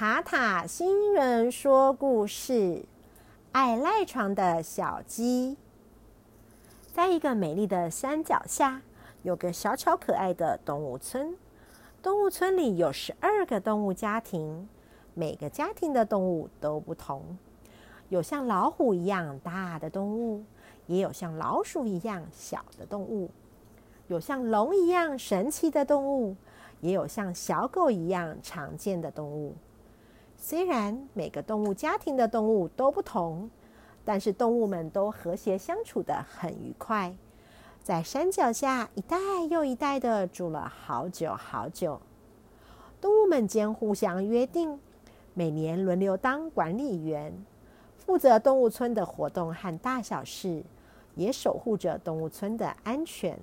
塔塔新人说故事：爱赖床的小鸡。在一个美丽的山脚下，有个小巧可爱的动物村。动物村里有十二个动物家庭，每个家庭的动物都不同。有像老虎一样大的动物，也有像老鼠一样小的动物；有像龙一样神奇的动物，也有像小狗一样常见的动物。虽然每个动物家庭的动物都不同，但是动物们都和谐相处的很愉快，在山脚下一代又一代的住了好久好久。动物们间互相约定，每年轮流当管理员，负责动物村的活动和大小事，也守护着动物村的安全。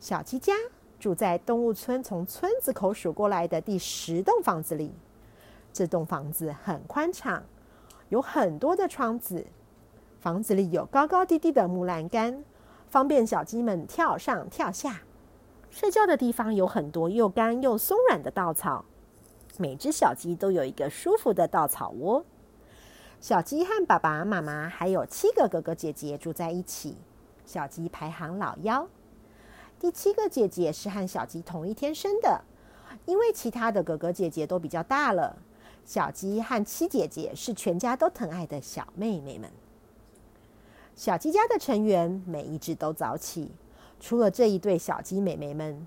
小鸡家住在动物村从村子口数过来的第十栋房子里。这栋房子很宽敞，有很多的窗子。房子里有高高低低的木栏杆，方便小鸡们跳上跳下。睡觉的地方有很多又干又松软的稻草，每只小鸡都有一个舒服的稻草窝。小鸡和爸爸妈妈还有七个哥哥姐姐住在一起。小鸡排行老幺，第七个姐姐是和小鸡同一天生的，因为其他的哥哥姐姐都比较大了。小鸡和七姐姐是全家都疼爱的小妹妹们。小鸡家的成员每一只都早起，除了这一对小鸡妹妹们，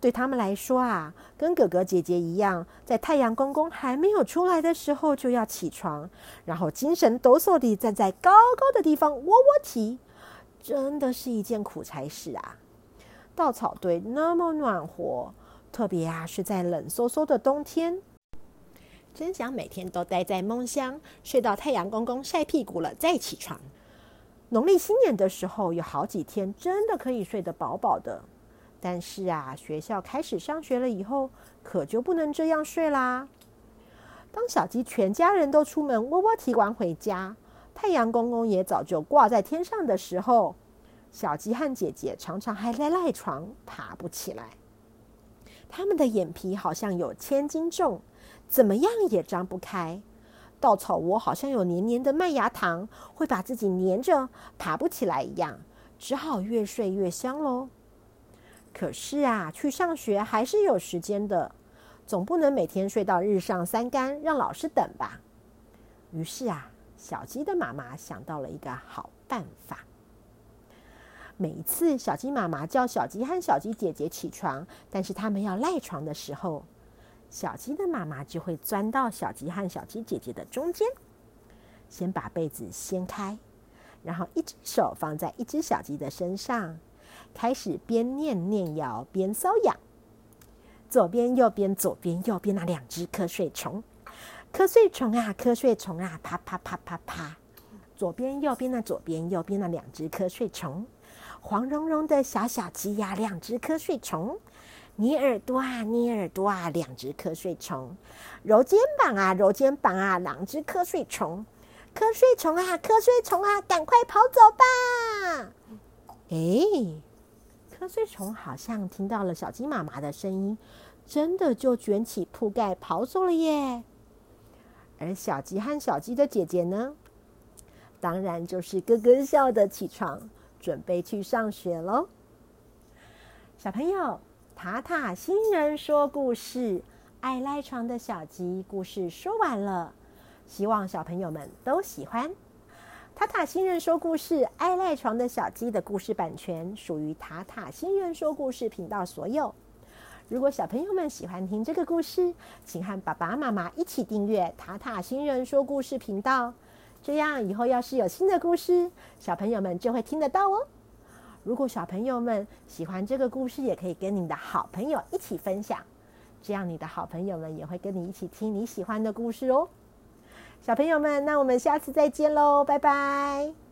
对他们来说啊，跟哥哥姐姐一样，在太阳公公还没有出来的时候就要起床，然后精神抖擞地站在高高的地方窝窝啼，真的是一件苦差事啊！稻草堆那么暖和，特别啊是在冷飕飕的冬天。真想每天都待在梦乡，睡到太阳公公晒屁股了再起床。农历新年的时候，有好几天真的可以睡得饱饱的。但是啊，学校开始上学了以后，可就不能这样睡啦。当小鸡全家人都出门窝窝啼完回家，太阳公公也早就挂在天上的时候，小鸡和姐姐常常还在赖床，爬不起来。他们的眼皮好像有千斤重。怎么样也张不开，稻草窝好像有黏黏的麦芽糖，会把自己黏着，爬不起来一样，只好越睡越香喽。可是啊，去上学还是有时间的，总不能每天睡到日上三竿，让老师等吧。于是啊，小鸡的妈妈想到了一个好办法。每一次小鸡妈妈叫小鸡和小鸡姐姐起床，但是他们要赖床的时候。小鸡的妈妈就会钻到小鸡和小鸡姐姐的中间，先把被子掀开，然后一只手放在一只小鸡的身上，开始边念念摇边搔痒。左边右边左边右边那两只瞌睡虫，瞌睡虫啊瞌睡虫啊，啪啪啪啪啪。左边右边那左边右边那两只瞌睡虫，黄茸茸的小小鸡呀，两只瞌睡虫。捏耳朵啊，捏耳朵啊，两只瞌睡虫；揉肩膀啊，揉肩膀啊，两只瞌睡虫。瞌睡虫啊，瞌睡虫啊，赶快跑走吧！哎，瞌睡虫好像听到了小鸡妈妈的声音，真的就卷起铺盖跑走了耶。而小鸡和小鸡的姐姐呢，当然就是咯咯笑的起床，准备去上学喽。小朋友。塔塔新人说故事，爱赖床的小鸡故事说完了，希望小朋友们都喜欢。塔塔新人说故事，爱赖床的小鸡的故事版权属于塔塔新人说故事频道所有。如果小朋友们喜欢听这个故事，请和爸爸妈妈一起订阅塔塔新人说故事频道，这样以后要是有新的故事，小朋友们就会听得到哦。如果小朋友们喜欢这个故事，也可以跟你的好朋友一起分享，这样你的好朋友们也会跟你一起听你喜欢的故事哦。小朋友们，那我们下次再见喽，拜拜。